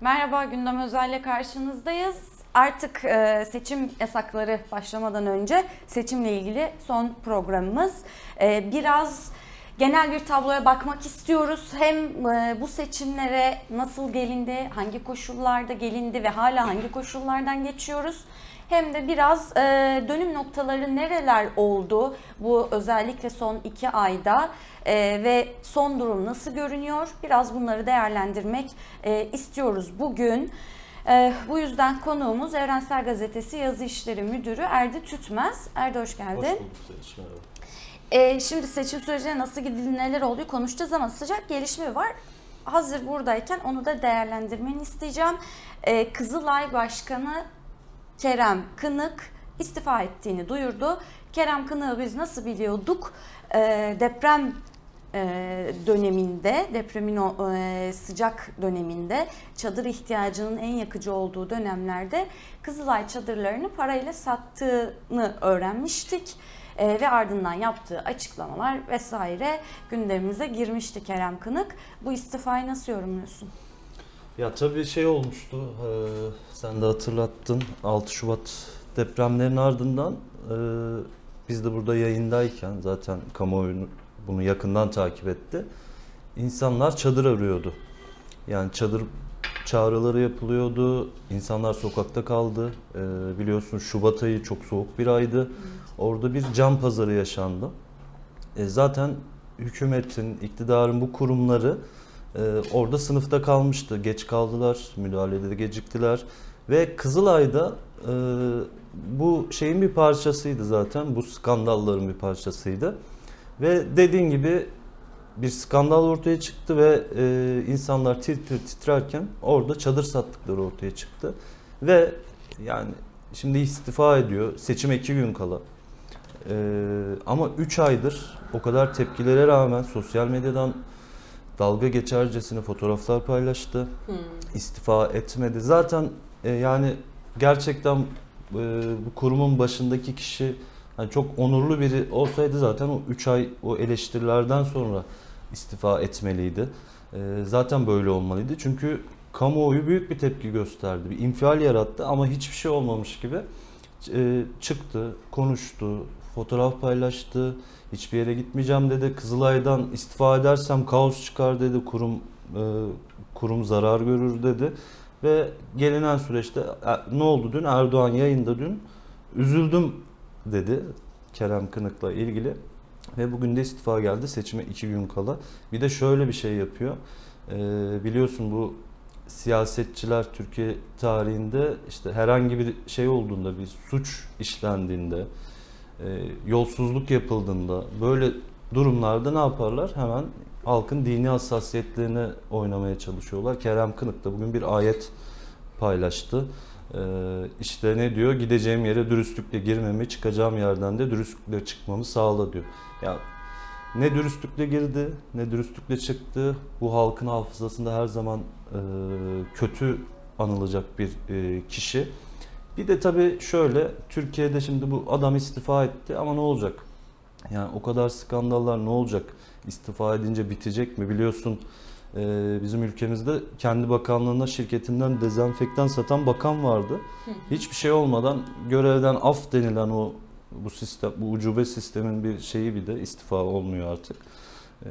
Merhaba Gündem Özel'le karşınızdayız. Artık e, seçim yasakları başlamadan önce seçimle ilgili son programımız. E, biraz genel bir tabloya bakmak istiyoruz. Hem e, bu seçimlere nasıl gelindi, hangi koşullarda gelindi ve hala hangi koşullardan geçiyoruz. Hem de biraz e, dönüm noktaları nereler oldu bu özellikle son iki ayda e, ve son durum nasıl görünüyor? Biraz bunları değerlendirmek e, istiyoruz bugün. E, bu yüzden konuğumuz Evrensel Gazetesi Yazı İşleri Müdürü Erdi Tütmez. Erdi hoş geldin. Hoş bulduk merhaba. E, şimdi seçim sürecine nasıl gidildi, neler olduğu konuşacağız ama sıcak gelişme var. Hazır buradayken onu da değerlendirmeni isteyeceğim. E, Kızılay Başkanı Kerem Kınık istifa ettiğini duyurdu. Kerem Kınık'ı biz nasıl biliyorduk? E, deprem döneminde, depremin o e, sıcak döneminde çadır ihtiyacının en yakıcı olduğu dönemlerde Kızılay çadırlarını parayla sattığını öğrenmiştik. E, ve ardından yaptığı açıklamalar vesaire gündemimize girmişti Kerem Kınık. Bu istifayı nasıl yorumluyorsun? Ya tabii şey olmuştu, e, sen de hatırlattın 6 Şubat depremlerin ardından e, biz de burada yayındayken zaten kamuoyu bunu yakından takip etti. İnsanlar çadır arıyordu. Yani çadır çağrıları yapılıyordu, insanlar sokakta kaldı. E, biliyorsun Şubat ayı çok soğuk bir aydı. Orada bir can pazarı yaşandı. E, zaten hükümetin, iktidarın bu kurumları e, orada sınıfta kalmıştı. Geç kaldılar, müdahalede de geciktiler. Ve Kızılay'da e, bu şeyin bir parçasıydı zaten. Bu skandalların bir parçasıydı. Ve dediğin gibi bir skandal ortaya çıktı ve e, insanlar tir tir titrerken orada çadır sattıkları ortaya çıktı. Ve yani şimdi istifa ediyor. Seçime iki gün kala. Ee, ama 3 aydır o kadar tepkilere rağmen sosyal medyadan dalga geçercesine fotoğraflar paylaştı. İstifa etmedi. Zaten e, yani gerçekten e, bu kurumun başındaki kişi hani çok onurlu biri olsaydı zaten o 3 ay o eleştirilerden sonra istifa etmeliydi. E, zaten böyle olmalıydı. Çünkü kamuoyu büyük bir tepki gösterdi. Bir infial yarattı ama hiçbir şey olmamış gibi e, çıktı, konuştu, fotoğraf paylaştı. Hiçbir yere gitmeyeceğim dedi. Kızılay'dan istifa edersem kaos çıkar dedi. Kurum e, kurum zarar görür dedi. Ve gelinen süreçte ne oldu dün? Erdoğan yayında dün üzüldüm dedi Kerem Kınık'la ilgili. Ve bugün de istifa geldi seçime iki gün kala. Bir de şöyle bir şey yapıyor. E, biliyorsun bu siyasetçiler Türkiye tarihinde işte herhangi bir şey olduğunda bir suç işlendiğinde e, yolsuzluk yapıldığında böyle durumlarda ne yaparlar? Hemen halkın dini hassasiyetlerini oynamaya çalışıyorlar. Kerem Kınık da bugün bir ayet paylaştı. E, işte ne diyor? Gideceğim yere dürüstlükle girmemi, çıkacağım yerden de dürüstlükle çıkmamı sağla diyor. Ya ne dürüstlükle girdi, ne dürüstlükle çıktı. Bu halkın hafızasında her zaman e, kötü anılacak bir e, kişi. Bir de tabii şöyle, Türkiye'de şimdi bu adam istifa etti ama ne olacak? Yani o kadar skandallar ne olacak? İstifa edince bitecek mi? Biliyorsun e, bizim ülkemizde kendi bakanlığına şirketinden dezenfektan satan bakan vardı. Hiçbir şey olmadan görevden af denilen o bu sistem, bu ucube sistemin bir şeyi bir de istifa olmuyor artık. Ee,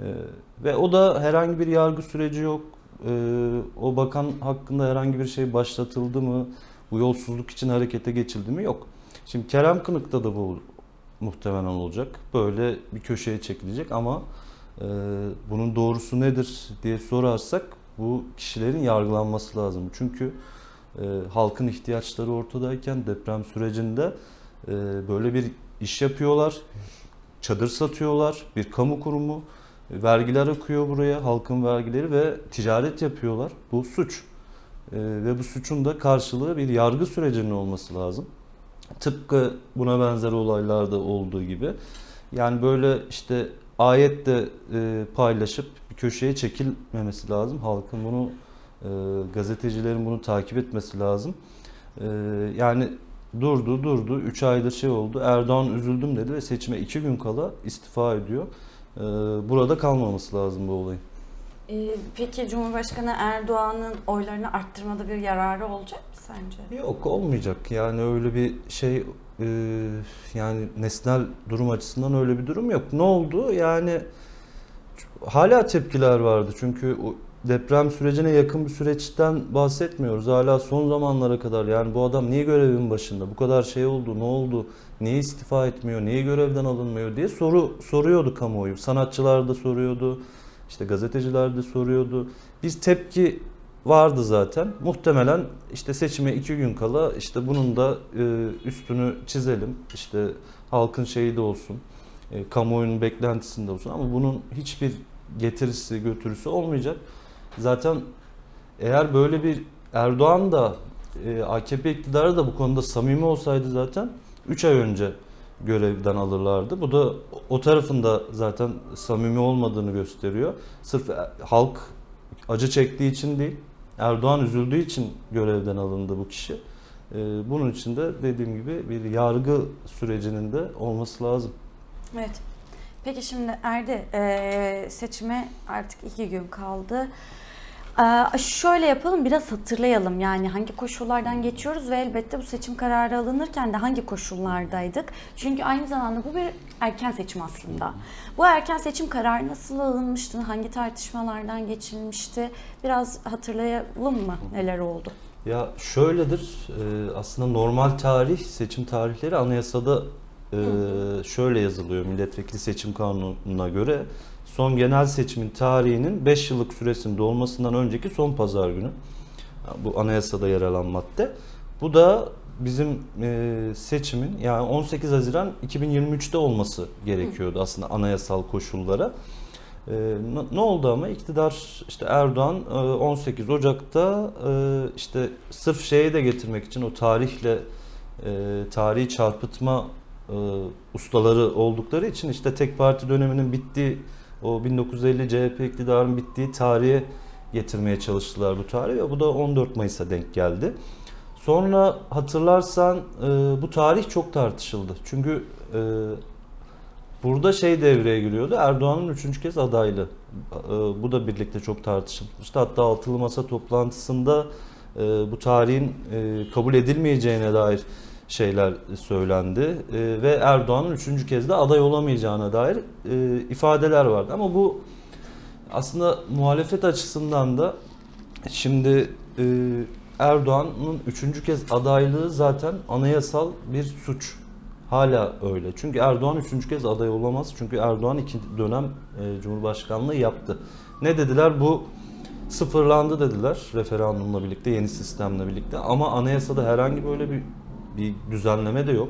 ve o da herhangi bir yargı süreci yok. Ee, o bakan hakkında herhangi bir şey başlatıldı mı? Bu yolsuzluk için harekete geçildi mi? Yok. Şimdi Kerem Kınık'ta da bu muhtemelen olacak. Böyle bir köşeye çekilecek ama bunun doğrusu nedir diye sorarsak bu kişilerin yargılanması lazım. Çünkü e, halkın ihtiyaçları ortadayken deprem sürecinde e, böyle bir iş yapıyorlar. Çadır satıyorlar. Bir kamu kurumu. Vergiler akıyor buraya. Halkın vergileri ve ticaret yapıyorlar. Bu suç. E, ve bu suçun da karşılığı bir yargı sürecinin olması lazım. Tıpkı buna benzer olaylarda olduğu gibi. Yani böyle işte ayette e, paylaşıp bir köşeye çekilmemesi lazım. Halkın bunu e, gazetecilerin bunu takip etmesi lazım. E, yani durdu durdu 3 aydır şey oldu. Erdoğan üzüldüm dedi ve seçime 2 gün kala istifa ediyor. E, burada kalmaması lazım bu olayın. Ee, peki Cumhurbaşkanı Erdoğan'ın oylarını arttırmada bir yararı olacak mı sence? Yok olmayacak yani öyle bir şey e, yani nesnel durum açısından öyle bir durum yok. Ne oldu? Yani hala tepkiler vardı çünkü o deprem sürecine yakın bir süreçten bahsetmiyoruz. Hala son zamanlara kadar yani bu adam niye görevin başında? Bu kadar şey oldu, ne oldu? Niye istifa etmiyor? Niye görevden alınmıyor diye soru soruyordu kamuoyu. Sanatçılar da soruyordu. işte gazeteciler de soruyordu. Bir tepki vardı zaten. Muhtemelen işte seçime iki gün kala işte bunun da e, üstünü çizelim. İşte halkın şeyi de olsun. E, kamuoyunun beklentisinde olsun ama bunun hiçbir getirisi götürüsü olmayacak. Zaten eğer böyle bir Erdoğan da e, AKP iktidarı da bu konuda samimi olsaydı zaten 3 ay önce görevden alırlardı. Bu da o tarafında zaten samimi olmadığını gösteriyor. Sırf halk acı çektiği için değil, Erdoğan üzüldüğü için görevden alındı bu kişi. E, bunun için de dediğim gibi bir yargı sürecinin de olması lazım. Evet. Peki şimdi Erdi e, seçime artık iki gün kaldı. Ee, şöyle yapalım biraz hatırlayalım yani hangi koşullardan geçiyoruz ve elbette bu seçim kararı alınırken de hangi koşullardaydık. Çünkü aynı zamanda bu bir erken seçim aslında. Bu erken seçim kararı nasıl alınmıştı, hangi tartışmalardan geçilmişti biraz hatırlayalım mı neler oldu? Ya şöyledir e, aslında normal tarih seçim tarihleri anayasada e, şöyle yazılıyor milletvekili seçim kanununa göre son genel seçimin tarihinin 5 yıllık süresinde olmasından önceki son pazar günü. Bu anayasada yer alan madde. Bu da bizim e, seçimin yani 18 Haziran 2023'te olması gerekiyordu aslında anayasal koşullara. E, ne oldu ama iktidar işte Erdoğan 18 Ocak'ta işte sırf şeye de getirmek için o tarihle tarihi çarpıtma ustaları oldukları için işte tek parti döneminin bittiği o 1950 CHP iktidarın bittiği tarihe getirmeye çalıştılar bu tarihi ve bu da 14 Mayıs'a denk geldi. Sonra hatırlarsan e, bu tarih çok tartışıldı. Çünkü e, burada şey devreye giriyordu. Erdoğan'ın üçüncü kez adaylı. E, bu da birlikte çok tartışılmıştı. Hatta altılı masa toplantısında e, bu tarihin e, kabul edilmeyeceğine dair şeyler söylendi e, ve Erdoğan'ın üçüncü kez de aday olamayacağına dair e, ifadeler vardı. Ama bu aslında muhalefet açısından da şimdi e, Erdoğan'ın üçüncü kez adaylığı zaten anayasal bir suç. Hala öyle. Çünkü Erdoğan üçüncü kez aday olamaz. Çünkü Erdoğan iki dönem e, Cumhurbaşkanlığı yaptı. Ne dediler? Bu sıfırlandı dediler referandumla birlikte, yeni sistemle birlikte. Ama anayasada herhangi böyle bir bir düzenleme de yok.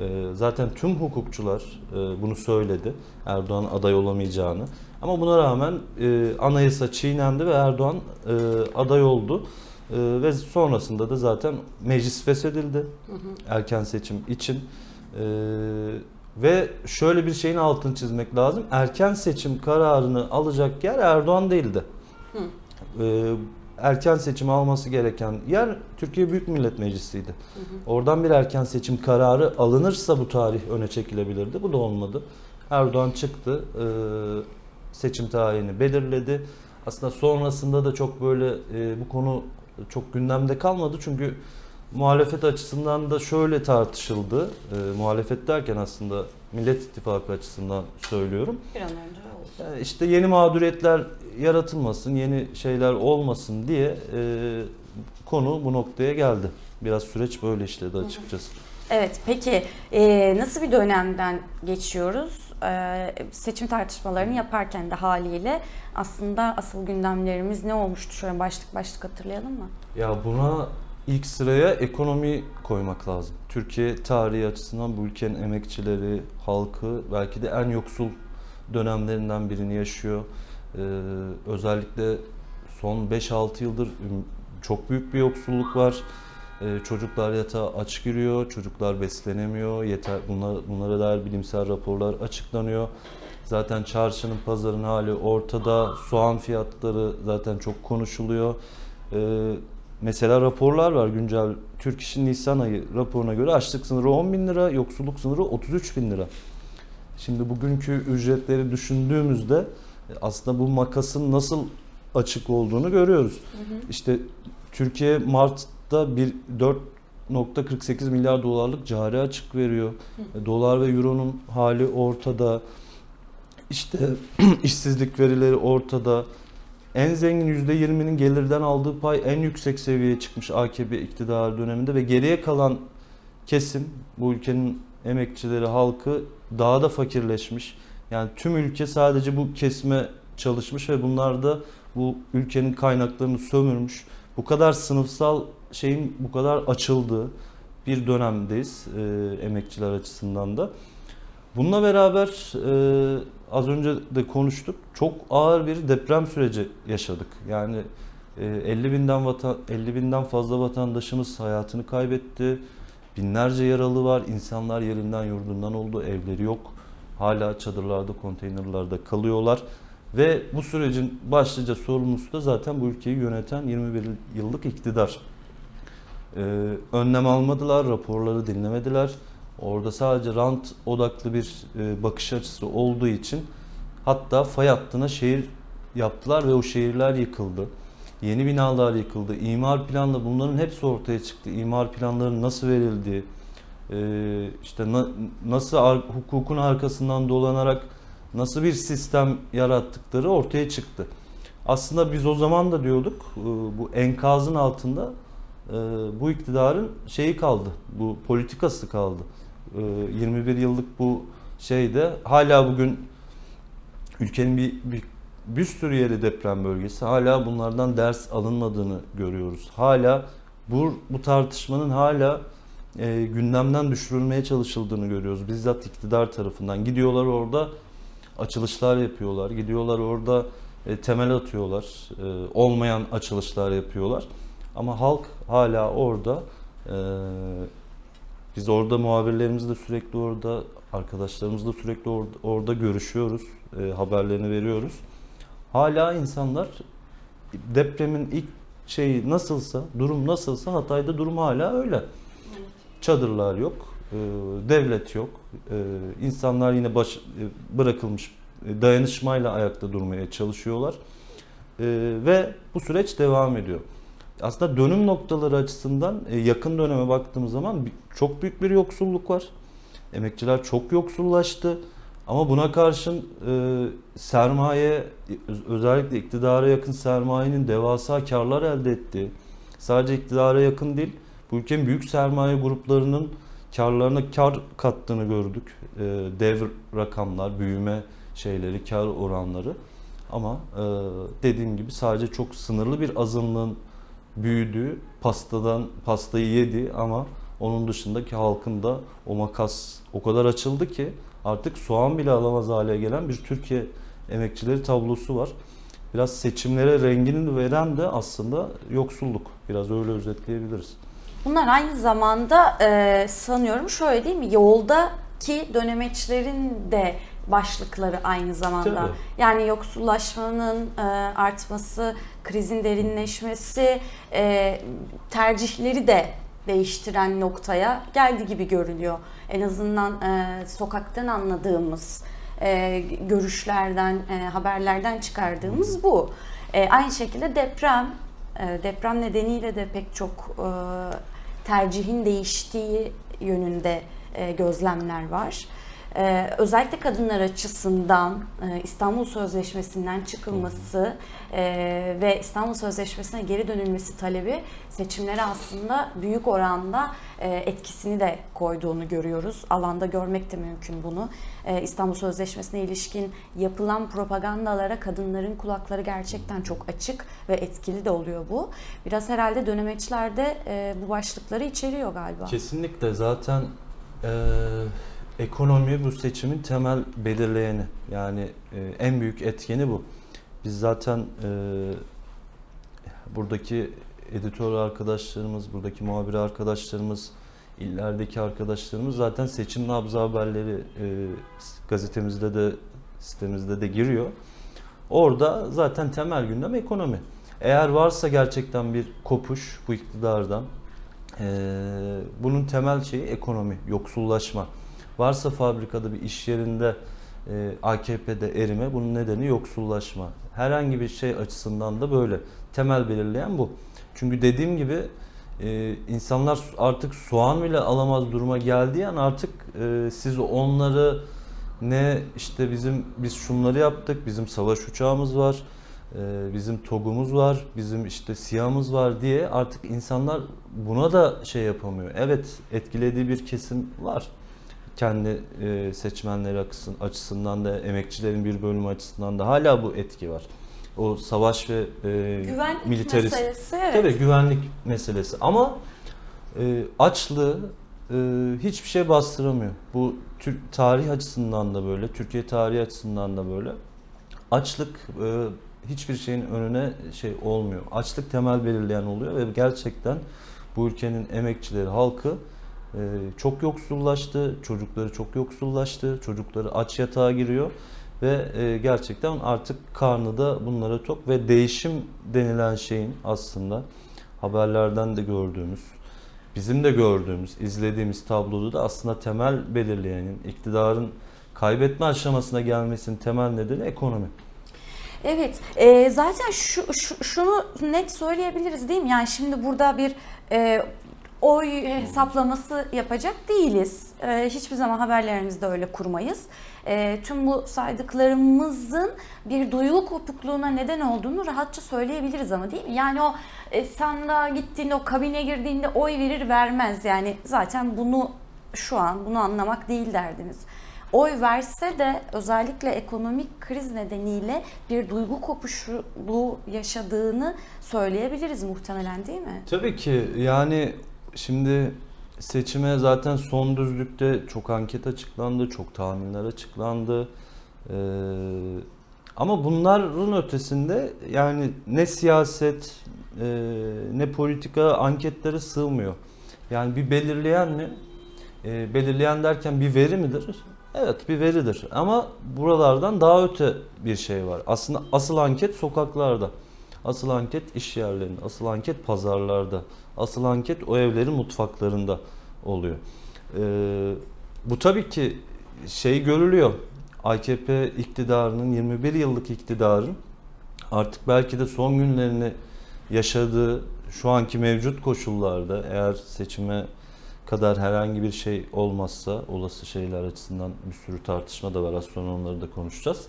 Ee, zaten tüm hukukçular e, bunu söyledi. Erdoğan aday olamayacağını. Ama buna rağmen e, anayasa çiğnendi ve Erdoğan e, aday oldu. Ve sonrasında da zaten meclis feshedildi erken seçim için. Ve şöyle bir şeyin altını çizmek lazım. Erken seçim kararını alacak yer Erdoğan değildi. Hı erken seçim alması gereken yer Türkiye Büyük Millet Meclisi'ydi. Hı hı. Oradan bir erken seçim kararı alınırsa bu tarih öne çekilebilirdi. Bu da olmadı. Erdoğan çıktı, e, seçim tarihini belirledi. Aslında sonrasında da çok böyle e, bu konu çok gündemde kalmadı çünkü muhalefet açısından da şöyle tartışıldı. E, muhalefet derken aslında Millet İttifakı açısından söylüyorum. Bir an önce olsun. İşte yeni mağduriyetler yaratılmasın, yeni şeyler olmasın diye e, konu bu noktaya geldi. Biraz süreç böyle işledi açıkçası. Evet, peki e, nasıl bir dönemden geçiyoruz? E, seçim tartışmalarını yaparken de haliyle aslında asıl gündemlerimiz ne olmuştu? Şöyle başlık başlık hatırlayalım mı? Ya buna ilk sıraya ekonomi koymak lazım. Türkiye tarihi açısından bu ülkenin emekçileri, halkı belki de en yoksul dönemlerinden birini yaşıyor. Ee, özellikle son 5-6 yıldır çok büyük bir yoksulluk var. Ee, çocuklar yatağa aç giriyor, çocuklar beslenemiyor. Yeter bunlar, bunlara dair bilimsel raporlar açıklanıyor. Zaten çarşının, pazarın hali ortada. Soğan fiyatları zaten çok konuşuluyor. Ee, mesela raporlar var güncel. Türk İş'in Nisan ayı raporuna göre açlık sınırı 10 bin lira, yoksulluk sınırı 33 bin lira. Şimdi bugünkü ücretleri düşündüğümüzde aslında bu makasın nasıl açık olduğunu görüyoruz. İşte Türkiye Mart'ta bir 4.48 milyar dolarlık cari açık veriyor. E, Dolar ve euronun hali ortada. İşte işsizlik verileri ortada. En zengin %20'nin gelirden aldığı pay en yüksek seviyeye çıkmış AKP iktidar döneminde ve geriye kalan kesim bu ülkenin emekçileri, halkı daha da fakirleşmiş. Yani tüm ülke sadece bu kesime çalışmış ve bunlar da bu ülkenin kaynaklarını sömürmüş. Bu kadar sınıfsal şeyin bu kadar açıldığı bir dönemdeyiz e, emekçiler açısından da. Bununla beraber e, az önce de konuştuk. Çok ağır bir deprem süreci yaşadık. Yani e, 50 binden vatan 50 binden fazla vatandaşımız hayatını kaybetti. Binlerce yaralı var. İnsanlar yerinden yurdundan oldu. Evleri yok. Hala çadırlarda, konteynerlarda kalıyorlar. Ve bu sürecin başlıca sorumlusu da zaten bu ülkeyi yöneten 21 yıllık iktidar. Ee, önlem almadılar, raporları dinlemediler. Orada sadece rant odaklı bir e, bakış açısı olduğu için hatta fay hattına şehir yaptılar ve o şehirler yıkıldı. Yeni binalar yıkıldı. İmar planla bunların hepsi ortaya çıktı. İmar planlarının nasıl verildiği, e, işte na- nasıl ar- hukukun arkasından dolanarak nasıl bir sistem yarattıkları ortaya çıktı. Aslında biz o zaman da diyorduk e, bu enkazın altında e, bu iktidarın şeyi kaldı, bu politikası kaldı. E, 21 yıllık bu şeyde hala bugün ülkenin bir, bir bir sürü yeri deprem bölgesi. Hala bunlardan ders alınmadığını görüyoruz. Hala bu, bu tartışmanın hala e, gündemden düşürülmeye çalışıldığını görüyoruz. Bizzat iktidar tarafından. Gidiyorlar orada açılışlar yapıyorlar. Gidiyorlar orada e, temel atıyorlar. E, olmayan açılışlar yapıyorlar. Ama halk hala orada. E, biz orada muhabirlerimizle sürekli orada, arkadaşlarımızla sürekli orada, orada görüşüyoruz. E, haberlerini veriyoruz. Hala insanlar depremin ilk şeyi nasılsa, durum nasılsa Hatay'da durum hala öyle. Çadırlar yok, e, devlet yok. E, insanlar yine baş, e, bırakılmış e, dayanışmayla ayakta durmaya çalışıyorlar. Ve bu süreç devam ediyor. Aslında dönüm noktaları açısından yakın döneme baktığımız zaman çok büyük bir yoksulluk var. Emekçiler çok yoksullaştı. Ama buna karşın e, sermaye, öz- özellikle iktidara yakın sermayenin devasa karlar elde ettiği, sadece iktidara yakın değil, bu ülkenin büyük sermaye gruplarının karlarına kar kattığını gördük. E, dev rakamlar, büyüme şeyleri, kar oranları. Ama e, dediğim gibi sadece çok sınırlı bir azınlığın büyüdüğü, pastadan pastayı yedi ama onun dışındaki halkın da o makas o kadar açıldı ki artık soğan bile alamaz hale gelen bir Türkiye emekçileri tablosu var. Biraz seçimlere rengini veren de aslında yoksulluk. Biraz öyle özetleyebiliriz. Bunlar aynı zamanda e, sanıyorum şöyle değil mi? Yoldaki dönemeçlerin de başlıkları aynı zamanda. Tabii. Yani yoksullaşmanın e, artması, krizin derinleşmesi, e, tercihleri de değiştiren noktaya geldi gibi görünüyor. En azından e, sokaktan anladığımız e, görüşlerden, e, haberlerden çıkardığımız bu. E, aynı şekilde deprem, e, deprem nedeniyle de pek çok e, tercihin değiştiği yönünde e, gözlemler var. E, özellikle kadınlar açısından e, İstanbul Sözleşmesi'nden çıkılması e, ve İstanbul Sözleşmesi'ne geri dönülmesi talebi seçimlere aslında büyük oranda e, etkisini de koyduğunu görüyoruz. Alanda görmek de mümkün bunu. E, İstanbul Sözleşmesi'ne ilişkin yapılan propagandalara kadınların kulakları gerçekten çok açık ve etkili de oluyor bu. Biraz herhalde dönemeçlerde e, bu başlıkları içeriyor galiba. Kesinlikle zaten e, ekonomi bu seçimin temel belirleyeni. Yani e, en büyük etkeni bu. Biz zaten e, buradaki editör arkadaşlarımız, buradaki muhabir arkadaşlarımız, illerdeki arkadaşlarımız zaten seçim nabzı haberleri e, gazetemizde de sitemizde de giriyor. Orada zaten temel gündem ekonomi. Eğer varsa gerçekten bir kopuş bu iktidardan, ee, bunun temel şeyi ekonomi, yoksullaşma. Varsa fabrikada bir iş yerinde e, AKP'de erime bunun nedeni yoksullaşma. Herhangi bir şey açısından da böyle. Temel belirleyen bu. Çünkü dediğim gibi e, insanlar artık soğan bile alamaz duruma geldiği an artık e, siz onları ne işte bizim biz şunları yaptık, bizim savaş uçağımız var, e, bizim TOG'umuz var, bizim işte SİHA'mız var diye artık insanlar buna da şey yapamıyor. Evet etkilediği bir kesim var. Kendi e, seçmenleri açısın- açısından da emekçilerin bir bölümü açısından da hala bu etki var. O savaş ve e, Güvenlik militarist meselesi evet. Tabii güvenlik meselesi ama e, açlığı e, hiçbir şey bastıramıyor. Bu Türk tarih açısından da böyle, Türkiye tarihi açısından da böyle. Açlık e, hiçbir şeyin önüne şey olmuyor. Açlık temel belirleyen oluyor ve gerçekten bu ülkenin emekçileri, halkı çok yoksullaştı, çocukları çok yoksullaştı, çocukları aç yatağa giriyor ve e, gerçekten artık karnı da bunlara tok ve değişim denilen şeyin aslında haberlerden de gördüğümüz, bizim de gördüğümüz, izlediğimiz tabloda da aslında temel belirleyenin, iktidarın kaybetme aşamasına gelmesinin temel nedeni ekonomi. Evet, e, zaten şu, şu- şunu net söyleyebiliriz değil mi? Yani şimdi burada bir e, oy hesaplaması yapacak değiliz. E, hiçbir zaman haberlerimizde öyle kurmayız. E, tüm bu saydıklarımızın bir duygu kopukluğuna neden olduğunu rahatça söyleyebiliriz ama değil mi? Yani o e, sandığa gittiğinde, o kabine girdiğinde oy verir vermez. Yani zaten bunu şu an bunu anlamak değil derdimiz oy verse de özellikle ekonomik kriz nedeniyle bir duygu kopuşluğu yaşadığını söyleyebiliriz muhtemelen değil mi? Tabii ki yani şimdi seçime zaten son düzlükte çok anket açıklandı, çok tahminler açıklandı. Ee, ama bunların ötesinde yani ne siyaset e, ne politika anketlere sığmıyor. Yani bir belirleyen mi? E, belirleyen derken bir veri midir? Evet bir veridir ama buralardan daha öte bir şey var. Aslında asıl anket sokaklarda. Asıl anket iş yerlerinde, asıl anket pazarlarda, asıl anket o evlerin mutfaklarında oluyor. Ee, bu tabii ki şey görülüyor. AKP iktidarının 21 yıllık iktidarın artık belki de son günlerini yaşadığı şu anki mevcut koşullarda eğer seçime kadar herhangi bir şey olmazsa olası şeyler açısından bir sürü tartışma da var az sonra onları da konuşacağız.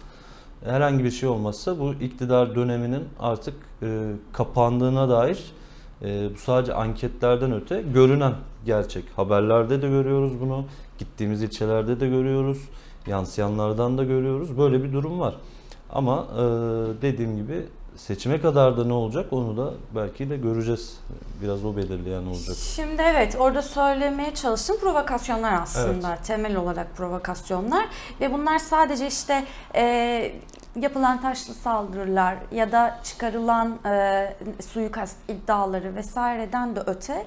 Herhangi bir şey olmazsa bu iktidar döneminin artık e, kapandığına dair e, bu sadece anketlerden öte görünen gerçek. Haberlerde de görüyoruz bunu, gittiğimiz ilçelerde de görüyoruz, yansıyanlardan da görüyoruz. Böyle bir durum var. Ama e, dediğim gibi seçime kadar da ne olacak onu da belki de göreceğiz. Biraz o belirleyen olacak. Şimdi evet orada söylemeye çalıştım provokasyonlar aslında temel olarak provokasyonlar ve bunlar sadece işte e, yapılan taşlı saldırılar ya da çıkarılan e, suikast iddiaları vesaireden de öte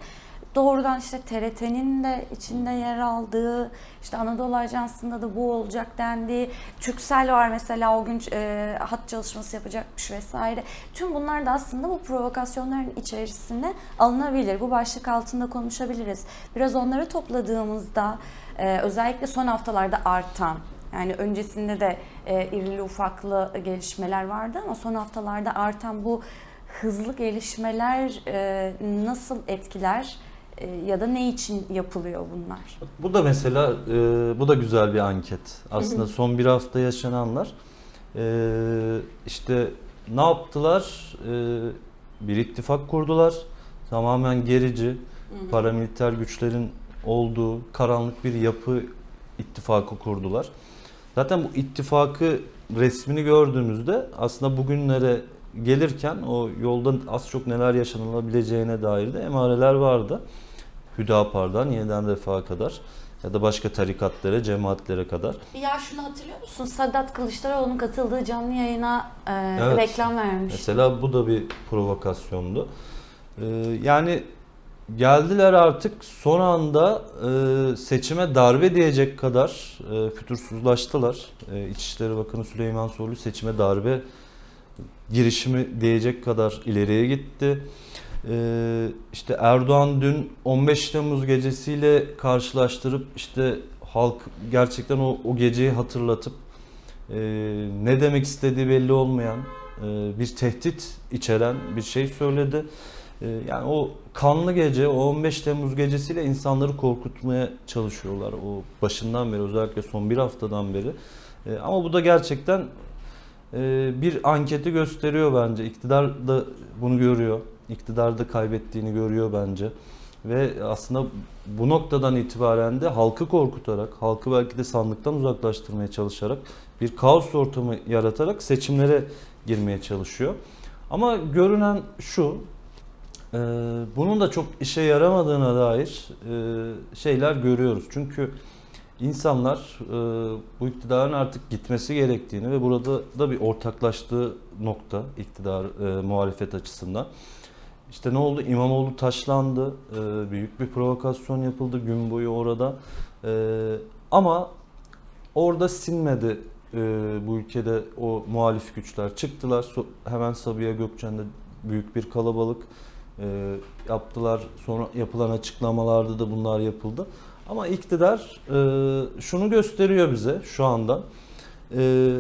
doğrudan işte TRT'nin de içinde yer aldığı, işte Anadolu Ajansı'nda da bu olacak dendiği, Türksel var mesela o gün e, hat çalışması yapacakmış vesaire. Tüm bunlar da aslında bu provokasyonların içerisine alınabilir. Bu başlık altında konuşabiliriz. Biraz onları topladığımızda e, özellikle son haftalarda artan yani öncesinde de e, irili ufaklı gelişmeler vardı ama son haftalarda artan bu hızlı gelişmeler e, nasıl etkiler ya da ne için yapılıyor bunlar? Bu da mesela e, bu da güzel bir anket. Aslında son bir hafta yaşananlar e, işte ne yaptılar? E, bir ittifak kurdular. Tamamen gerici, paramiliter güçlerin olduğu karanlık bir yapı ittifakı kurdular. Zaten bu ittifakı resmini gördüğümüzde aslında bugünlere gelirken o yolda az çok neler yaşanılabileceğine dair de emareler vardı. Hüdapar'dan yeniden refaha kadar ya da başka tarikatlara, cemaatlere kadar. Ya şunu hatırlıyor musun? Sadat Kılıçdaroğlu'nun katıldığı canlı yayına e, Evet. reklam vermiş. Mesela bu da bir provokasyondu. Ee, yani geldiler artık son anda e, seçime darbe diyecek kadar e, fütursuzlaştılar. E, İçişleri Bakanı Süleyman Soylu seçime darbe girişimi diyecek kadar ileriye gitti. Ee, işte Erdoğan dün 15 Temmuz gecesiyle karşılaştırıp işte halk gerçekten o, o geceyi hatırlatıp e, ne demek istediği belli olmayan e, bir tehdit içeren bir şey söyledi. E, yani o kanlı gece, o 15 Temmuz gecesiyle insanları korkutmaya çalışıyorlar. O başından beri özellikle son bir haftadan beri. Ama bu da gerçekten bir anketi gösteriyor bence. İktidar da bunu görüyor. İktidar da kaybettiğini görüyor bence. Ve aslında bu noktadan itibaren de halkı korkutarak, halkı belki de sandıktan uzaklaştırmaya çalışarak bir kaos ortamı yaratarak seçimlere girmeye çalışıyor. Ama görünen şu, e, bunun da çok işe yaramadığına dair e, şeyler görüyoruz. Çünkü insanlar e, bu iktidarın artık gitmesi gerektiğini ve burada da bir ortaklaştığı nokta iktidar e, muhalefet açısından. İşte ne oldu? İmamoğlu taşlandı. E, büyük bir provokasyon yapıldı gün boyu orada. E, ama orada sinmedi e, bu ülkede o muhalif güçler. Çıktılar so- hemen Sabiha Gökçen'de büyük bir kalabalık e, yaptılar. Sonra yapılan açıklamalarda da bunlar yapıldı. Ama iktidar e, şunu gösteriyor bize şu anda. E,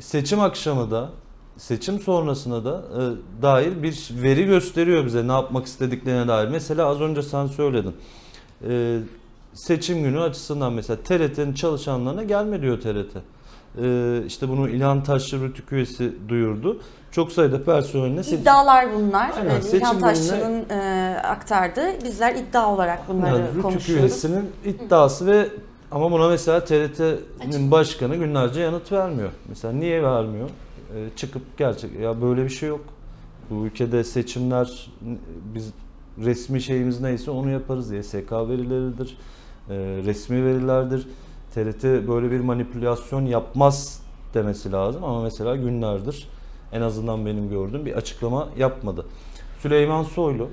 seçim akşamı da seçim sonrasına da e, dair bir veri gösteriyor bize ne yapmak istediklerine dair. Mesela az önce sen söyledin. E, seçim günü açısından mesela TRT'nin çalışanlarına gelme diyor TRT. E, işte bunu İlhan Taşçı Rütük üyesi duyurdu. Çok sayıda personeline se- İddialar bunlar. Aynen, Yani seçim İlhan Taşçı'nın e, aktardığı. Bizler iddia olarak bunları Yani Rütük konuşuyoruz. üyesinin iddiası ve ama buna mesela TRT'nin başkanı günlerce yanıt vermiyor. Mesela niye vermiyor? Ee, çıkıp gerçek ya böyle bir şey yok. Bu ülkede seçimler biz resmi şeyimiz neyse onu yaparız diye SK verileridir. e, resmi verilerdir. TRT böyle bir manipülasyon yapmaz demesi lazım ama mesela günlerdir en azından benim gördüğüm bir açıklama yapmadı. Süleyman Soylu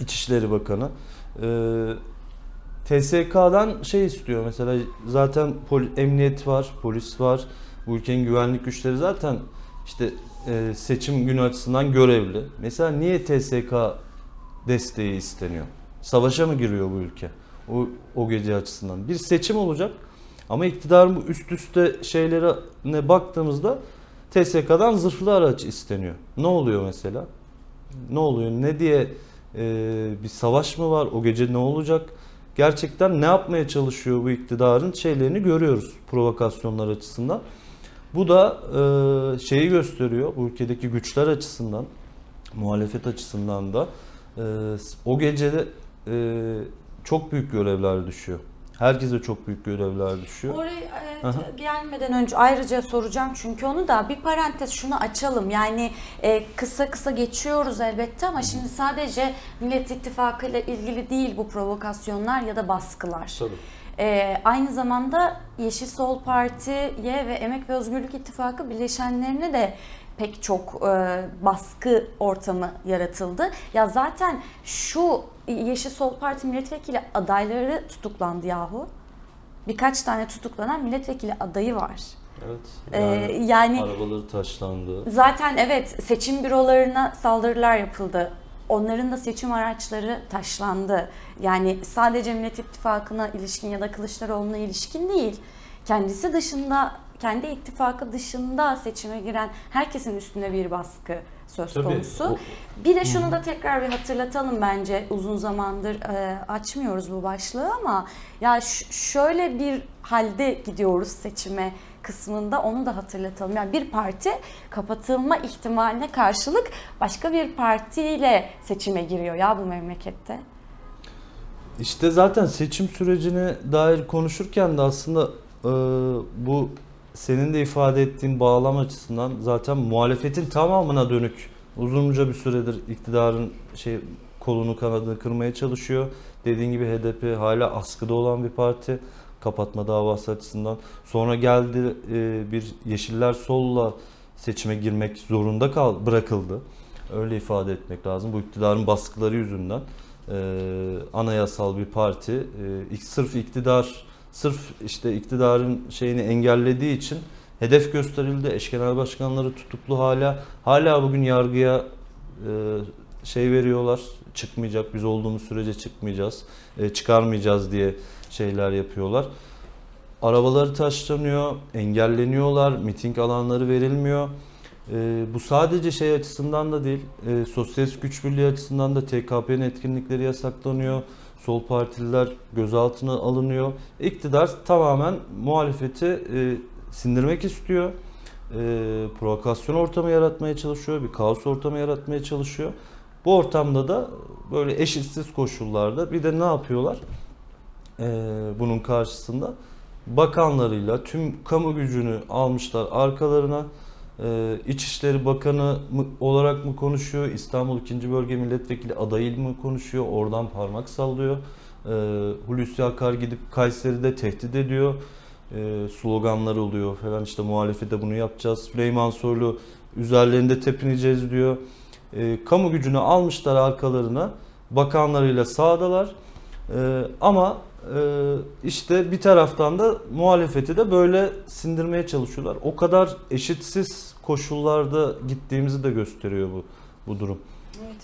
İçişleri Bakanı e, TSK'dan şey istiyor mesela zaten emniyet var, polis var. Bu ülkenin güvenlik güçleri zaten işte e, seçim günü açısından görevli. Mesela niye TSK desteği isteniyor? Savaşa mı giriyor bu ülke? O, o gece açısından. Bir seçim olacak ama iktidarın bu üst üste şeylerine baktığımızda TSK'dan zırhlı araç isteniyor. Ne oluyor mesela? Ne oluyor? Ne diye e, bir savaş mı var? O gece ne olacak? Gerçekten ne yapmaya çalışıyor bu iktidarın şeylerini görüyoruz provokasyonlar açısından. Bu da e, şeyi gösteriyor bu ülkedeki güçler açısından, muhalefet açısından da e, o gece e, çok büyük görevler düşüyor. Herkese çok büyük görevler düşüyor. Oraya e, Aha. gelmeden önce ayrıca soracağım çünkü onu da bir parantez şunu açalım. Yani e, kısa kısa geçiyoruz elbette ama şimdi sadece Millet İttifakı ile ilgili değil bu provokasyonlar ya da baskılar. Tabii. E, aynı zamanda Yeşil Sol Parti'ye ve Emek ve Özgürlük İttifakı bileşenlerine de pek çok e, baskı ortamı yaratıldı. Ya zaten şu Yeşil Sol Parti milletvekili adayları tutuklandı yahu. Birkaç tane tutuklanan milletvekili adayı var. Evet. Ee, Yani, yani arabaları taşlandı. zaten evet seçim bürolarına saldırılar yapıldı. Onların da seçim araçları taşlandı. Yani sadece Millet İttifakı'na ilişkin ya da Kılıçdaroğlu'na ilişkin değil. Kendisi dışında, kendi ittifakı dışında seçime giren herkesin üstünde bir baskı söz Tabii, konusu. o- Bir de şunu da tekrar bir hatırlatalım bence. Uzun zamandır e, açmıyoruz bu başlığı ama ya şöyle bir halde gidiyoruz seçime kısmında onu da hatırlatalım. Yani bir parti kapatılma ihtimaline karşılık başka bir partiyle seçime giriyor ya bu memlekette. İşte zaten seçim sürecine dair konuşurken de aslında e, bu senin de ifade ettiğin bağlam açısından zaten muhalefetin tamamına dönük uzunca bir süredir iktidarın şey kolunu kanadını kırmaya çalışıyor. Dediğin gibi HDP hala askıda olan bir parti kapatma davası açısından. Sonra geldi e, bir Yeşiller Sol'la seçime girmek zorunda kal bırakıldı. Öyle ifade etmek lazım. Bu iktidarın baskıları yüzünden e, anayasal bir parti e, sırf iktidar sırf işte iktidarın şeyini engellediği için hedef gösterildi. Eş genel başkanları tutuklu hala hala bugün yargıya e, şey veriyorlar. Çıkmayacak. Biz olduğumuz sürece çıkmayacağız. e, çıkarmayacağız diye şeyler yapıyorlar. arabaları taşlanıyor, engelleniyorlar, miting alanları verilmiyor. E, bu sadece şey açısından da değil, e, sosyalist güç birliği açısından da TKP'nin etkinlikleri yasaklanıyor. Sol partililer gözaltına alınıyor. İktidar tamamen muhalefeti e, sindirmek istiyor. E, provokasyon ortamı yaratmaya çalışıyor, bir kaos ortamı yaratmaya çalışıyor. Bu ortamda da böyle eşitsiz koşullarda bir de ne yapıyorlar? E, bunun karşısında bakanlarıyla tüm kamu gücünü almışlar arkalarına. Ee, İçişleri Bakanı mı, olarak mı konuşuyor? İstanbul 2. Bölge Milletvekili adayı mı konuşuyor? Oradan parmak sallıyor. Ee, Hulusi Akar gidip Kayseri'de tehdit ediyor. Ee, sloganlar oluyor falan işte muhalefete bunu yapacağız. Süleyman Soylu üzerlerinde tepineceğiz diyor. Ee, kamu gücünü almışlar arkalarına. Bakanlarıyla sağdalar. Ee, ama ee, işte bir taraftan da muhalefeti de böyle sindirmeye çalışıyorlar. O kadar eşitsiz koşullarda gittiğimizi de gösteriyor bu bu durum. Evet.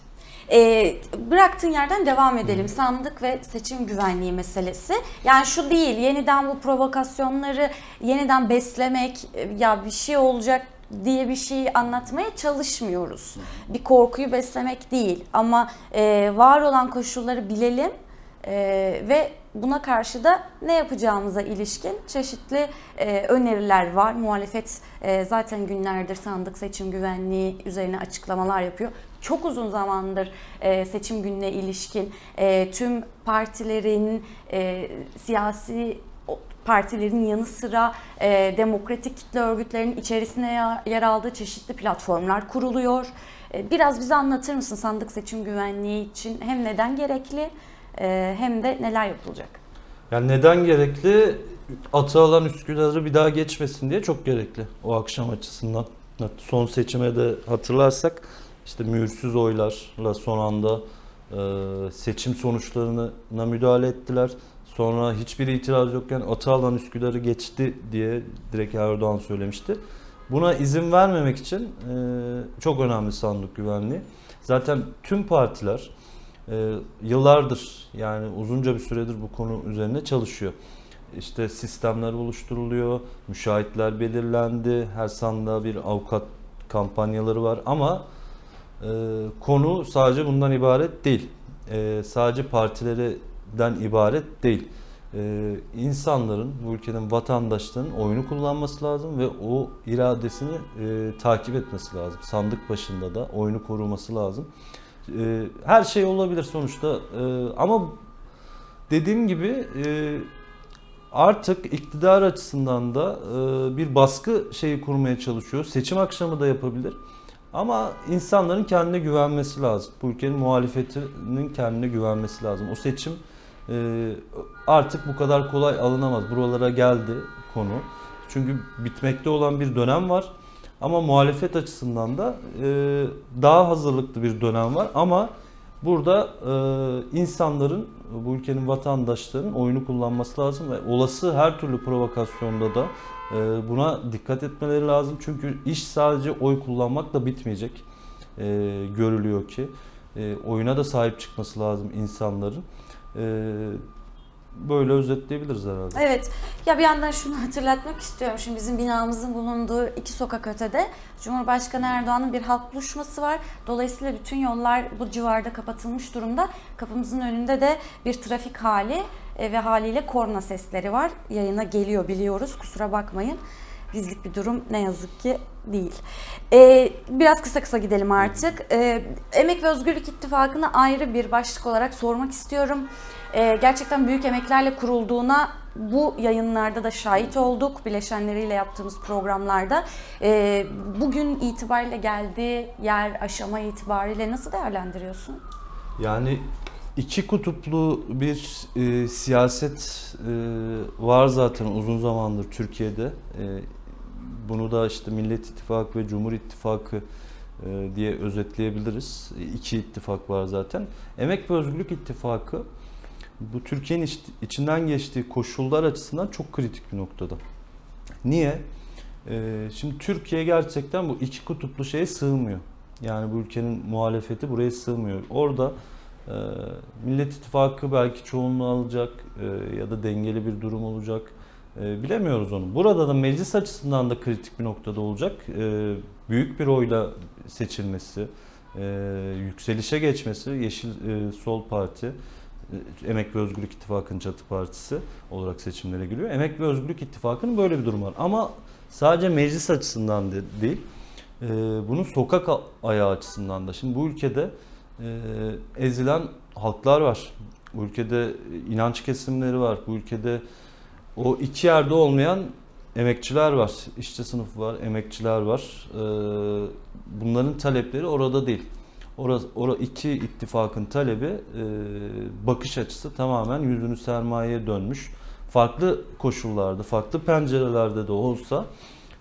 Ee, bıraktığın yerden devam edelim. Sandık ve seçim güvenliği meselesi. Yani şu değil, yeniden bu provokasyonları yeniden beslemek, ya bir şey olacak diye bir şey anlatmaya çalışmıyoruz. Bir korkuyu beslemek değil ama e, var olan koşulları bilelim e, ve buna karşı da ne yapacağımıza ilişkin çeşitli e, öneriler var. Muhalefet e, zaten günlerdir sandık seçim güvenliği üzerine açıklamalar yapıyor. Çok uzun zamandır e, seçim gününe ilişkin e, tüm partilerin e, siyasi partilerin yanı sıra e, demokratik kitle örgütlerinin içerisine yer aldığı çeşitli platformlar kuruluyor. E, biraz bize anlatır mısın sandık seçim güvenliği için hem neden gerekli e, hem de neler yapılacak? Yani neden gerekli? Atı alan Üsküdar'ı bir daha geçmesin diye çok gerekli o akşam açısından. Son seçime de hatırlarsak işte mühürsüz oylarla son anda e, seçim sonuçlarına müdahale ettiler. Sonra hiçbir itiraz yokken atı alan Üsküdar'ı geçti diye direkt Erdoğan söylemişti. Buna izin vermemek için e, çok önemli sandık güvenliği. Zaten tüm partiler e, yıllardır yani uzunca bir süredir bu konu üzerine çalışıyor. İşte sistemler oluşturuluyor, müşahitler belirlendi, her sandığa bir avukat kampanyaları var ama e, konu sadece bundan ibaret değil. E, sadece partilerden ibaret değil. E, insanların, bu ülkenin vatandaşlarının oyunu kullanması lazım ve o iradesini e, takip etmesi lazım. Sandık başında da oyunu koruması lazım. E, her şey olabilir sonuçta e, ama dediğim gibi e, artık iktidar açısından da e, bir baskı şeyi kurmaya çalışıyor. Seçim akşamı da yapabilir. Ama insanların kendine güvenmesi lazım. Bu ülkenin muhalefetinin kendine güvenmesi lazım. O seçim artık bu kadar kolay alınamaz. Buralara geldi konu. Çünkü bitmekte olan bir dönem var. Ama muhalefet açısından da e, daha hazırlıklı bir dönem var. Ama burada e, insanların, bu ülkenin vatandaşlarının oyunu kullanması lazım ve olası her türlü provokasyonda da e, buna dikkat etmeleri lazım. Çünkü iş sadece oy kullanmakla bitmeyecek. Görülüyor ki. Oyuna da sahip çıkması lazım insanların. E, böyle özetleyebiliriz herhalde. Evet. Ya bir yandan şunu hatırlatmak istiyorum. Şimdi bizim binamızın bulunduğu iki sokak ötede Cumhurbaşkanı Erdoğan'ın bir halk buluşması var. Dolayısıyla bütün yollar bu civarda kapatılmış durumda. Kapımızın önünde de bir trafik hali e, ve haliyle korna sesleri var. Yayına geliyor biliyoruz. Kusura bakmayın. Bizlik bir durum ne yazık ki değil. Ee, biraz kısa kısa gidelim artık. Ee, Emek ve Özgürlük İttifakı'nı ayrı bir başlık olarak sormak istiyorum. Ee, gerçekten büyük emeklerle kurulduğuna bu yayınlarda da şahit olduk. Bileşenleriyle yaptığımız programlarda. Ee, bugün itibariyle geldiği yer, aşama itibariyle nasıl değerlendiriyorsun? Yani iki kutuplu bir e, siyaset e, var zaten uzun zamandır Türkiye'de. E, bunu da işte Millet İttifakı ve Cumhur İttifakı e, diye özetleyebiliriz. İki ittifak var zaten. Emek ve Özgürlük İttifakı bu Türkiye'nin iç, içinden geçtiği koşullar açısından çok kritik bir noktada. Niye? E, şimdi Türkiye gerçekten bu iki kutuplu şeye sığmıyor. Yani bu ülkenin muhalefeti buraya sığmıyor. Orada e, Millet İttifakı belki çoğunluğu alacak ya da dengeli bir durum olacak. E, E, bilemiyoruz onu. Burada da meclis açısından da kritik bir noktada olacak. E, büyük bir oyla seçilmesi, e, yükselişe geçmesi Yeşil e, Sol Parti, e, Emek ve Özgürlük İttifakı'nın çatı partisi olarak seçimlere giriyor. Emek ve Özgürlük İttifakı'nın böyle bir durum var. Ama sadece meclis açısından de, değil, e, bunun sokak ayağı açısından da. Şimdi bu ülkede ezilen halklar var. Bu ülkede inanç kesimleri var. Bu ülkede o iki yerde olmayan emekçiler var. İşçi sınıfı var, emekçiler var. Ee, bunların talepleri orada değil. Orada, orada iki ittifakın talebi e, bakış açısı tamamen yüzünü sermayeye dönmüş. Farklı koşullarda, farklı pencerelerde de olsa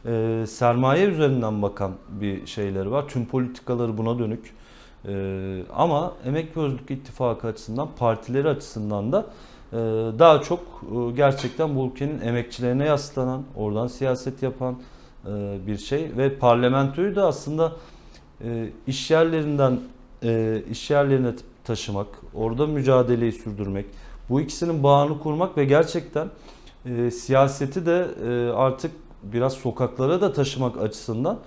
e, sermaye üzerinden bakan bir şeyleri var. Tüm politikaları buna dönük. E, ama Emek ve Özgürlük İttifakı açısından, partileri açısından da daha çok e, gerçekten bu ülkenin emekçilerine yaslanan, oradan siyaset yapan e, bir şey ve parlamentoyu da aslında e, iş yerlerinden iş yerlerine taşımak, orada mücadeleyi sürdürmek, bu ikisinin bağını kurmak ve gerçekten siyaseti de artık biraz sokaklara da taşımak açısından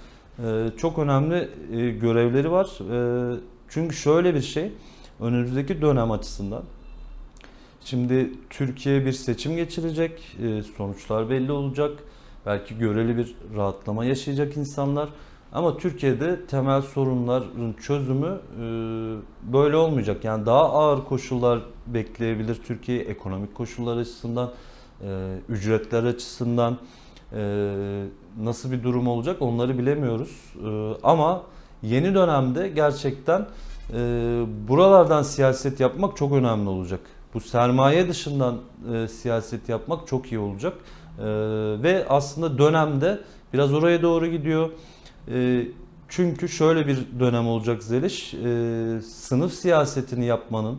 çok önemli görevleri var. Çünkü şöyle bir şey, önümüzdeki dönem açısından Şimdi Türkiye bir seçim geçirecek, e, sonuçlar belli olacak. Belki göreli bir rahatlama yaşayacak insanlar. Ama Türkiye'de temel sorunların çözümü e, böyle olmayacak. Yani daha ağır koşullar bekleyebilir Türkiye ekonomik koşullar açısından, e, ücretler açısından nasıl bir durum olacak onları bilemiyoruz. Ama yeni dönemde gerçekten buralardan siyaset yapmak çok önemli olacak. Bu sermaye dışından e, siyaset yapmak çok iyi olacak. E, ve aslında dönemde biraz oraya doğru gidiyor. E, çünkü şöyle bir dönem olacak Zeliş. E, sınıf siyasetini yapmanın,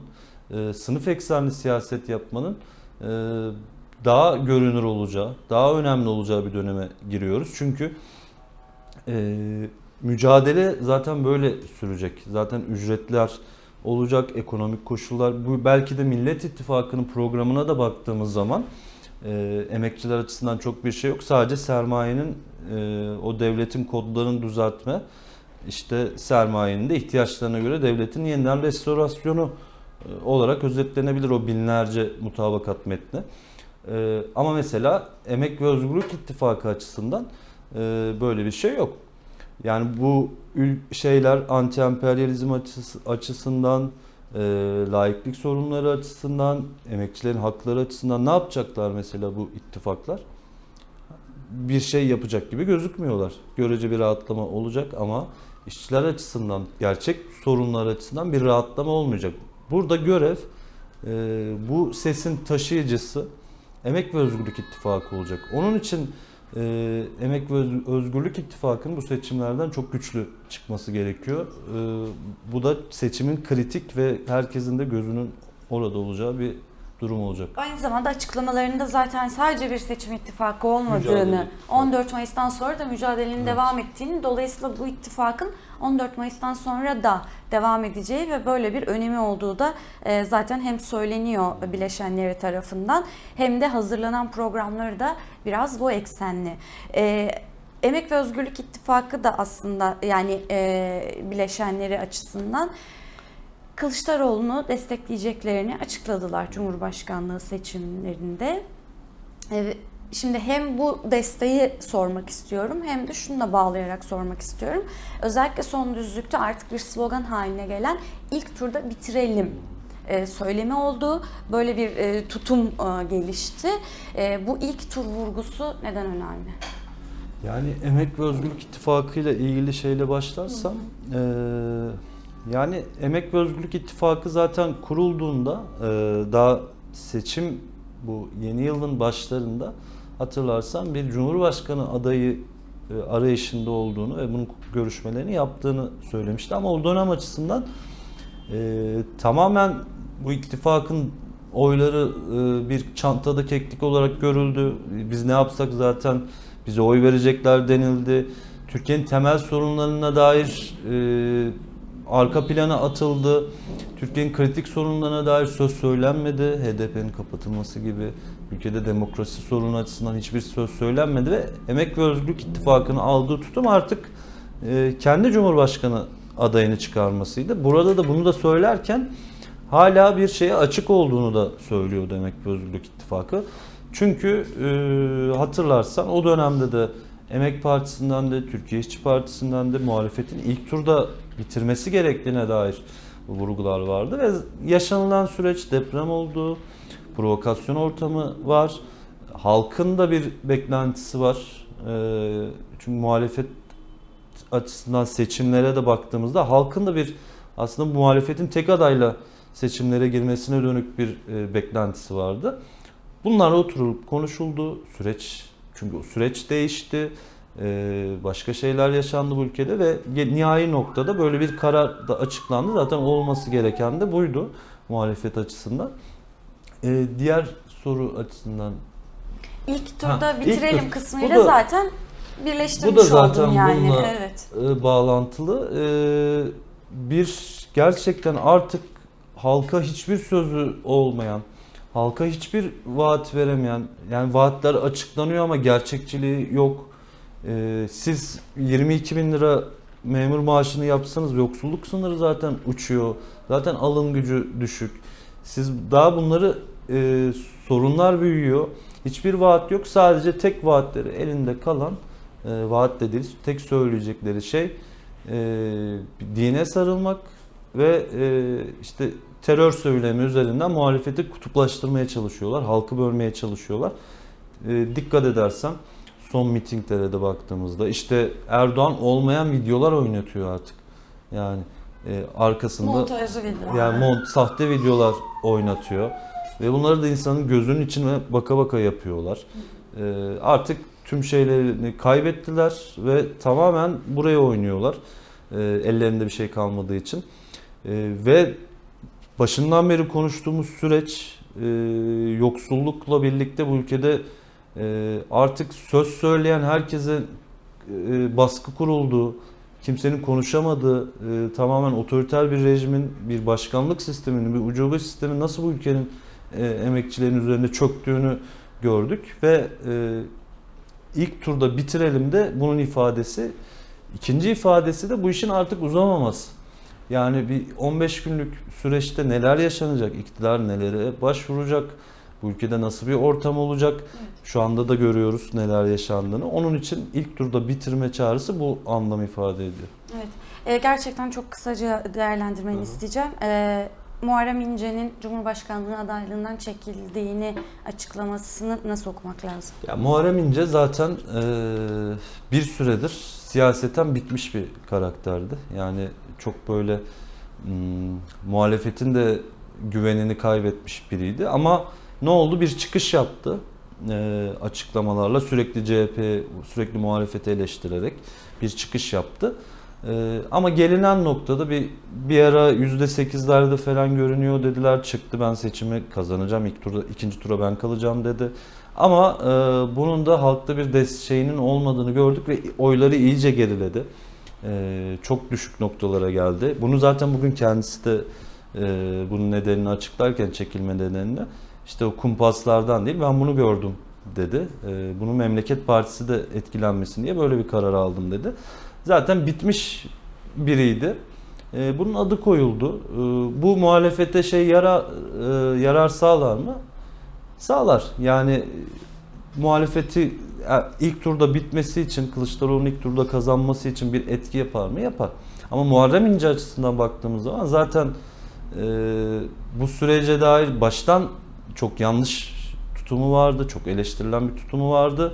e, sınıf eksenli siyaset yapmanın e, daha görünür olacağı, daha önemli olacağı bir döneme giriyoruz. Çünkü e, mücadele zaten böyle sürecek. Zaten ücretler, olacak ekonomik koşullar. Bu belki de Millet İttifakı'nın programına da baktığımız zaman e, emekçiler açısından çok bir şey yok. Sadece sermayenin e, o devletin kodlarını düzeltme, işte sermayenin de ihtiyaçlarına göre devletin yeniden restorasyonu e, olarak özetlenebilir o binlerce mutabakat metni. E, ama mesela Emek ve Özgürlük İttifakı açısından e, böyle bir şey yok. Yani bu şeyler anti-emperyalizm açısından, e, laiklik sorunları açısından, emekçilerin hakları açısından ne yapacaklar mesela bu ittifaklar? Bir şey yapacak gibi gözükmüyorlar. Görece bir rahatlama olacak ama işçiler açısından, gerçek sorunlar açısından bir rahatlama olmayacak. Burada görev e, bu sesin taşıyıcısı Emek ve Özgürlük İttifakı olacak. Onun için e, Emek ve Özgürlük İttifakı'nın bu seçimlerden çok güçlü çıkması gerekiyor. E, bu da seçimin kritik ve herkesin de gözünün orada olacağı bir durum olacak. Aynı zamanda açıklamalarında zaten sadece bir seçim ittifakı olmadığını, Mücadele. 14 Mayıs'tan sonra da mücadelenin evet. devam ettiğini, dolayısıyla bu ittifakın 14 Mayıs'tan sonra da devam edeceği ve böyle bir önemi olduğu da e, zaten hem söyleniyor bileşenleri tarafından hem de hazırlanan programları da biraz bu eksenli. E, Emek ve Özgürlük İttifakı da aslında yani e, bileşenleri açısından Kılıçdaroğlu'nu destekleyeceklerini açıkladılar Cumhurbaşkanlığı seçimlerinde. Şimdi hem bu desteği sormak istiyorum hem de şununla bağlayarak sormak istiyorum. Özellikle son düzlükte artık bir slogan haline gelen ilk turda bitirelim e, söylemi oldu. Böyle bir e, tutum e, gelişti. Bu ilk tur vurgusu neden önemli? Yani Emek ve Özgürlük İttifakı ile ilgili şeyle başlarsam... Hı hı. E yani Emek ve Özgürlük İttifakı zaten kurulduğunda e, daha seçim bu yeni yılın başlarında hatırlarsan bir cumhurbaşkanı adayı e, arayışında olduğunu ve bunun görüşmelerini yaptığını söylemişti. Ama o dönem açısından e, tamamen bu ittifakın oyları bir çantada keklik olarak görüldü. Biz ne yapsak zaten bize oy verecekler denildi. Türkiye'nin temel sorunlarına dair arka plana atıldı. Türkiye'nin kritik sorunlarına dair söz söylenmedi. HDP'nin kapatılması gibi ülkede demokrasi sorunu açısından hiçbir söz söylenmedi ve Emek ve Özgürlük İttifakı'nın aldığı tutum artık e, kendi Cumhurbaşkanı adayını çıkarmasıydı. Burada da bunu da söylerken hala bir şeye açık olduğunu da söylüyor Emek ve Özgürlük İttifakı. Çünkü e, hatırlarsan o dönemde de Emek Partisi'nden de Türkiye İşçi Partisi'nden de muhalefetin ilk turda bitirmesi gerektiğine dair vurgular vardı ve yaşanılan süreç deprem oldu, provokasyon ortamı var, halkın da bir beklentisi var. E, çünkü muhalefet açısından seçimlere de baktığımızda halkın da bir aslında muhalefetin tek adayla seçimlere girmesine dönük bir e, beklentisi vardı. Bunlar oturulup konuşuldu. Süreç çünkü o süreç değişti. E, başka şeyler yaşandı bu ülkede ve nihai noktada böyle bir karar da açıklandı. Zaten olması gereken de buydu muhalefet açısından. E, diğer soru açısından İlk turda Ha, ilk bitirelim tur. kısmıyla Bu da- zaten birleştirmiş Bu da zaten yani. bununla Evet. e, bağlantılı. E, bir gerçekten artık halka hiçbir sözü olmayan, halka hiçbir vaat veremeyen, yani vaatler açıklanıyor ama gerçekçiliği yok. E, siz 22 bin lira memur maaşını yapsanız yoksulluk sınırı zaten uçuyor. Zaten alım gücü düşük. Siz daha bunları e, sorunlar büyüyor. Hiçbir vaat yok. Sadece tek vaatleri elinde kalan e, vaat dediğiniz tek söyleyecekleri şey e, dine sarılmak ve e, işte terör söylemi üzerinden muhalefeti kutuplaştırmaya çalışıyorlar. Halkı bölmeye çalışıyorlar. E, dikkat edersen son mitinglere de baktığımızda işte Erdoğan olmayan videolar oynatıyor artık. Yani e, arkasında Montajlı yani mont, sahte videolar oynatıyor. Ve bunları da insanın gözünün içine baka baka yapıyorlar. Ee, artık tüm şeylerini kaybettiler ve tamamen buraya oynuyorlar. Ee, ellerinde bir şey kalmadığı için. Ee, ve başından beri konuştuğumuz süreç e, yoksullukla birlikte bu ülkede e, artık söz söyleyen herkese e, baskı kuruldu. Kimsenin konuşamadığı, e, tamamen otoriter bir rejimin, bir başkanlık sisteminin, bir ucube sistemin nasıl bu ülkenin e, emekçilerin üzerinde çöktüğünü gördük ve e, ilk turda bitirelim de bunun ifadesi. İkinci ifadesi de bu işin artık uzamaması. Yani bir 15 günlük süreçte neler yaşanacak, iktidar nelere başvuracak, bu ülkede nasıl bir ortam olacak, şu anda da görüyoruz neler yaşandığını. Onun için ilk turda bitirme çağrısı bu anlam ifade ediyor. Evet. E, gerçekten çok kısaca değerlendirmeni hı. isteyeceğim. E, Muharrem İnce'nin Cumhurbaşkanlığı adaylığından çekildiğini açıklamasını nasıl okumak lazım? Ya Muharrem İnce zaten e, bir süredir siyaseten bitmiş bir karakterdi. Yani çok böyle hmm, muhalefetin de güvenini kaybetmiş biriydi. Ama ne oldu? Bir çıkış yaptı e, açıklamalarla sürekli CHP, sürekli muhalefeti eleştirerek bir çıkış yaptı. E, ama gelinen noktada bir bir ara yüzde sekizlerde falan görünüyor dediler. Çıktı ben seçimi kazanacağım. İlk turda, ikinci tura ben kalacağım dedi. Ama e, bunun da halkta bir des şeyinin olmadığını gördük ve oyları iyice geriledi. E, çok düşük noktalara geldi. Bunu zaten bugün kendisi de e, bunun nedenini açıklarken çekilme nedenini işte o kumpaslardan değil ben bunu gördüm dedi. E, bunu memleket partisi de etkilenmesin diye böyle bir karar aldım dedi. Zaten bitmiş biriydi. E, bunun adı koyuldu. E, bu muhalefete şey yara, e, yarar sağlar mı? Sağlar. Yani muhalefeti e, ilk turda bitmesi için, Kılıçdaroğlu'nun ilk turda kazanması için bir etki yapar mı? Yapar. Ama Muharrem İnce açısından baktığımız zaman zaten e, bu sürece dair baştan çok yanlış tutumu vardı, çok eleştirilen bir tutumu vardı.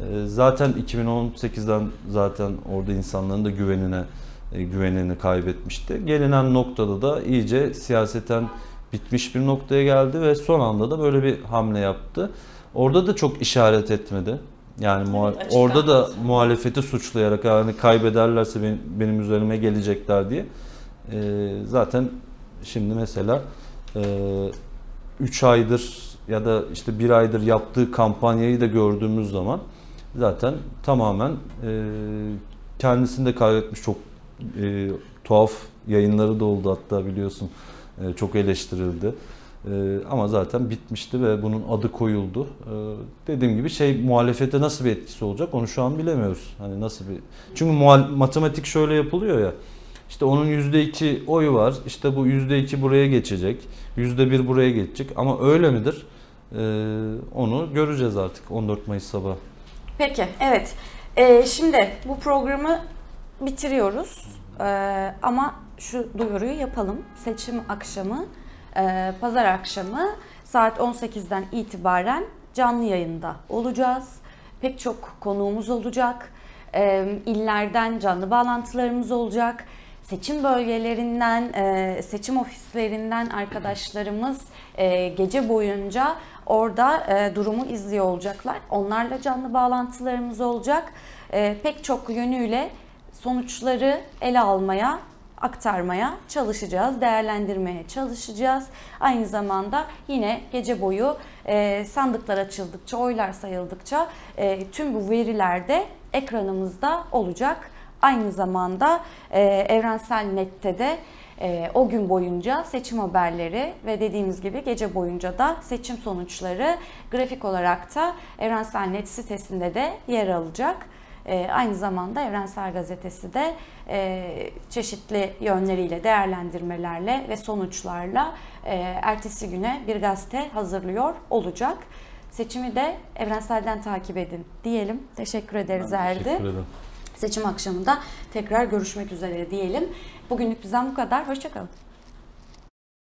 E, zaten 2018'den zaten orada insanların da güvenine e, güvenini kaybetmişti. Gelinen noktada da iyice siyaseten bitmiş bir noktaya geldi ve son anda da böyle bir hamle yaptı. Orada da çok işaret etmedi. Yani muha- Evet, orada da açıklanması. muhalefeti suçlayarak yani kaybederlerse benim, benim üzerime gelecekler diye. E, zaten şimdi mesela 3 aydır ya da işte bir aydır yaptığı kampanyayı da gördüğümüz zaman zaten tamamen e, kendisini de kaybetmiş çok e, tuhaf yayınları da oldu hatta biliyorsun e, çok eleştirildi. E, ama zaten bitmişti ve bunun adı koyuldu. E, dediğim gibi şey muhalefete nasıl bir etkisi olacak onu şu an bilemiyoruz. Hani nasıl bir çünkü muhal- matematik şöyle yapılıyor ya. İşte onun %2 oyu var. İşte bu %2 buraya geçecek. %1 buraya geçecek. Ama öyle midir? Ee, onu göreceğiz artık 14 Mayıs sabahı. Peki, evet. Ee, şimdi bu programı bitiriyoruz. Ee, ama şu duyuruyu yapalım. Seçim akşamı, e, pazar akşamı saat 18'den itibaren canlı yayında olacağız. Pek çok konuğumuz olacak. Ee, illerden canlı bağlantılarımız olacak. Seçim bölgelerinden, e, seçim ofislerinden arkadaşlarımız e, gece boyunca orada e, durumu izliyor olacaklar. Onlarla canlı bağlantılarımız olacak. E, Pek çok yönüyle sonuçları ele almaya, aktarmaya çalışacağız, değerlendirmeye çalışacağız. Aynı zamanda yine gece boyu e, sandıklar açıldıkça, oylar sayıldıkça e, tüm bu veriler de ekranımızda olacak. Aynı zamanda e, Evrensel Net'te de o gün boyunca seçim haberleri ve dediğimiz gibi gece boyunca da seçim sonuçları grafik olarak da Evrensel Net sitesinde de yer alacak. E, aynı zamanda Evrensel Gazetesi de e, çeşitli yönleriyle, değerlendirmelerle ve sonuçlarla e, ertesi güne bir gazete hazırlıyor olacak. Seçimi de Evrensel'den takip edin diyelim. Teşekkür ederiz Erdi. Teşekkür ederim. Seçim akşamında tekrar görüşmek üzere diyelim. Bugünlük bizden bu kadar. Hoşçakalın.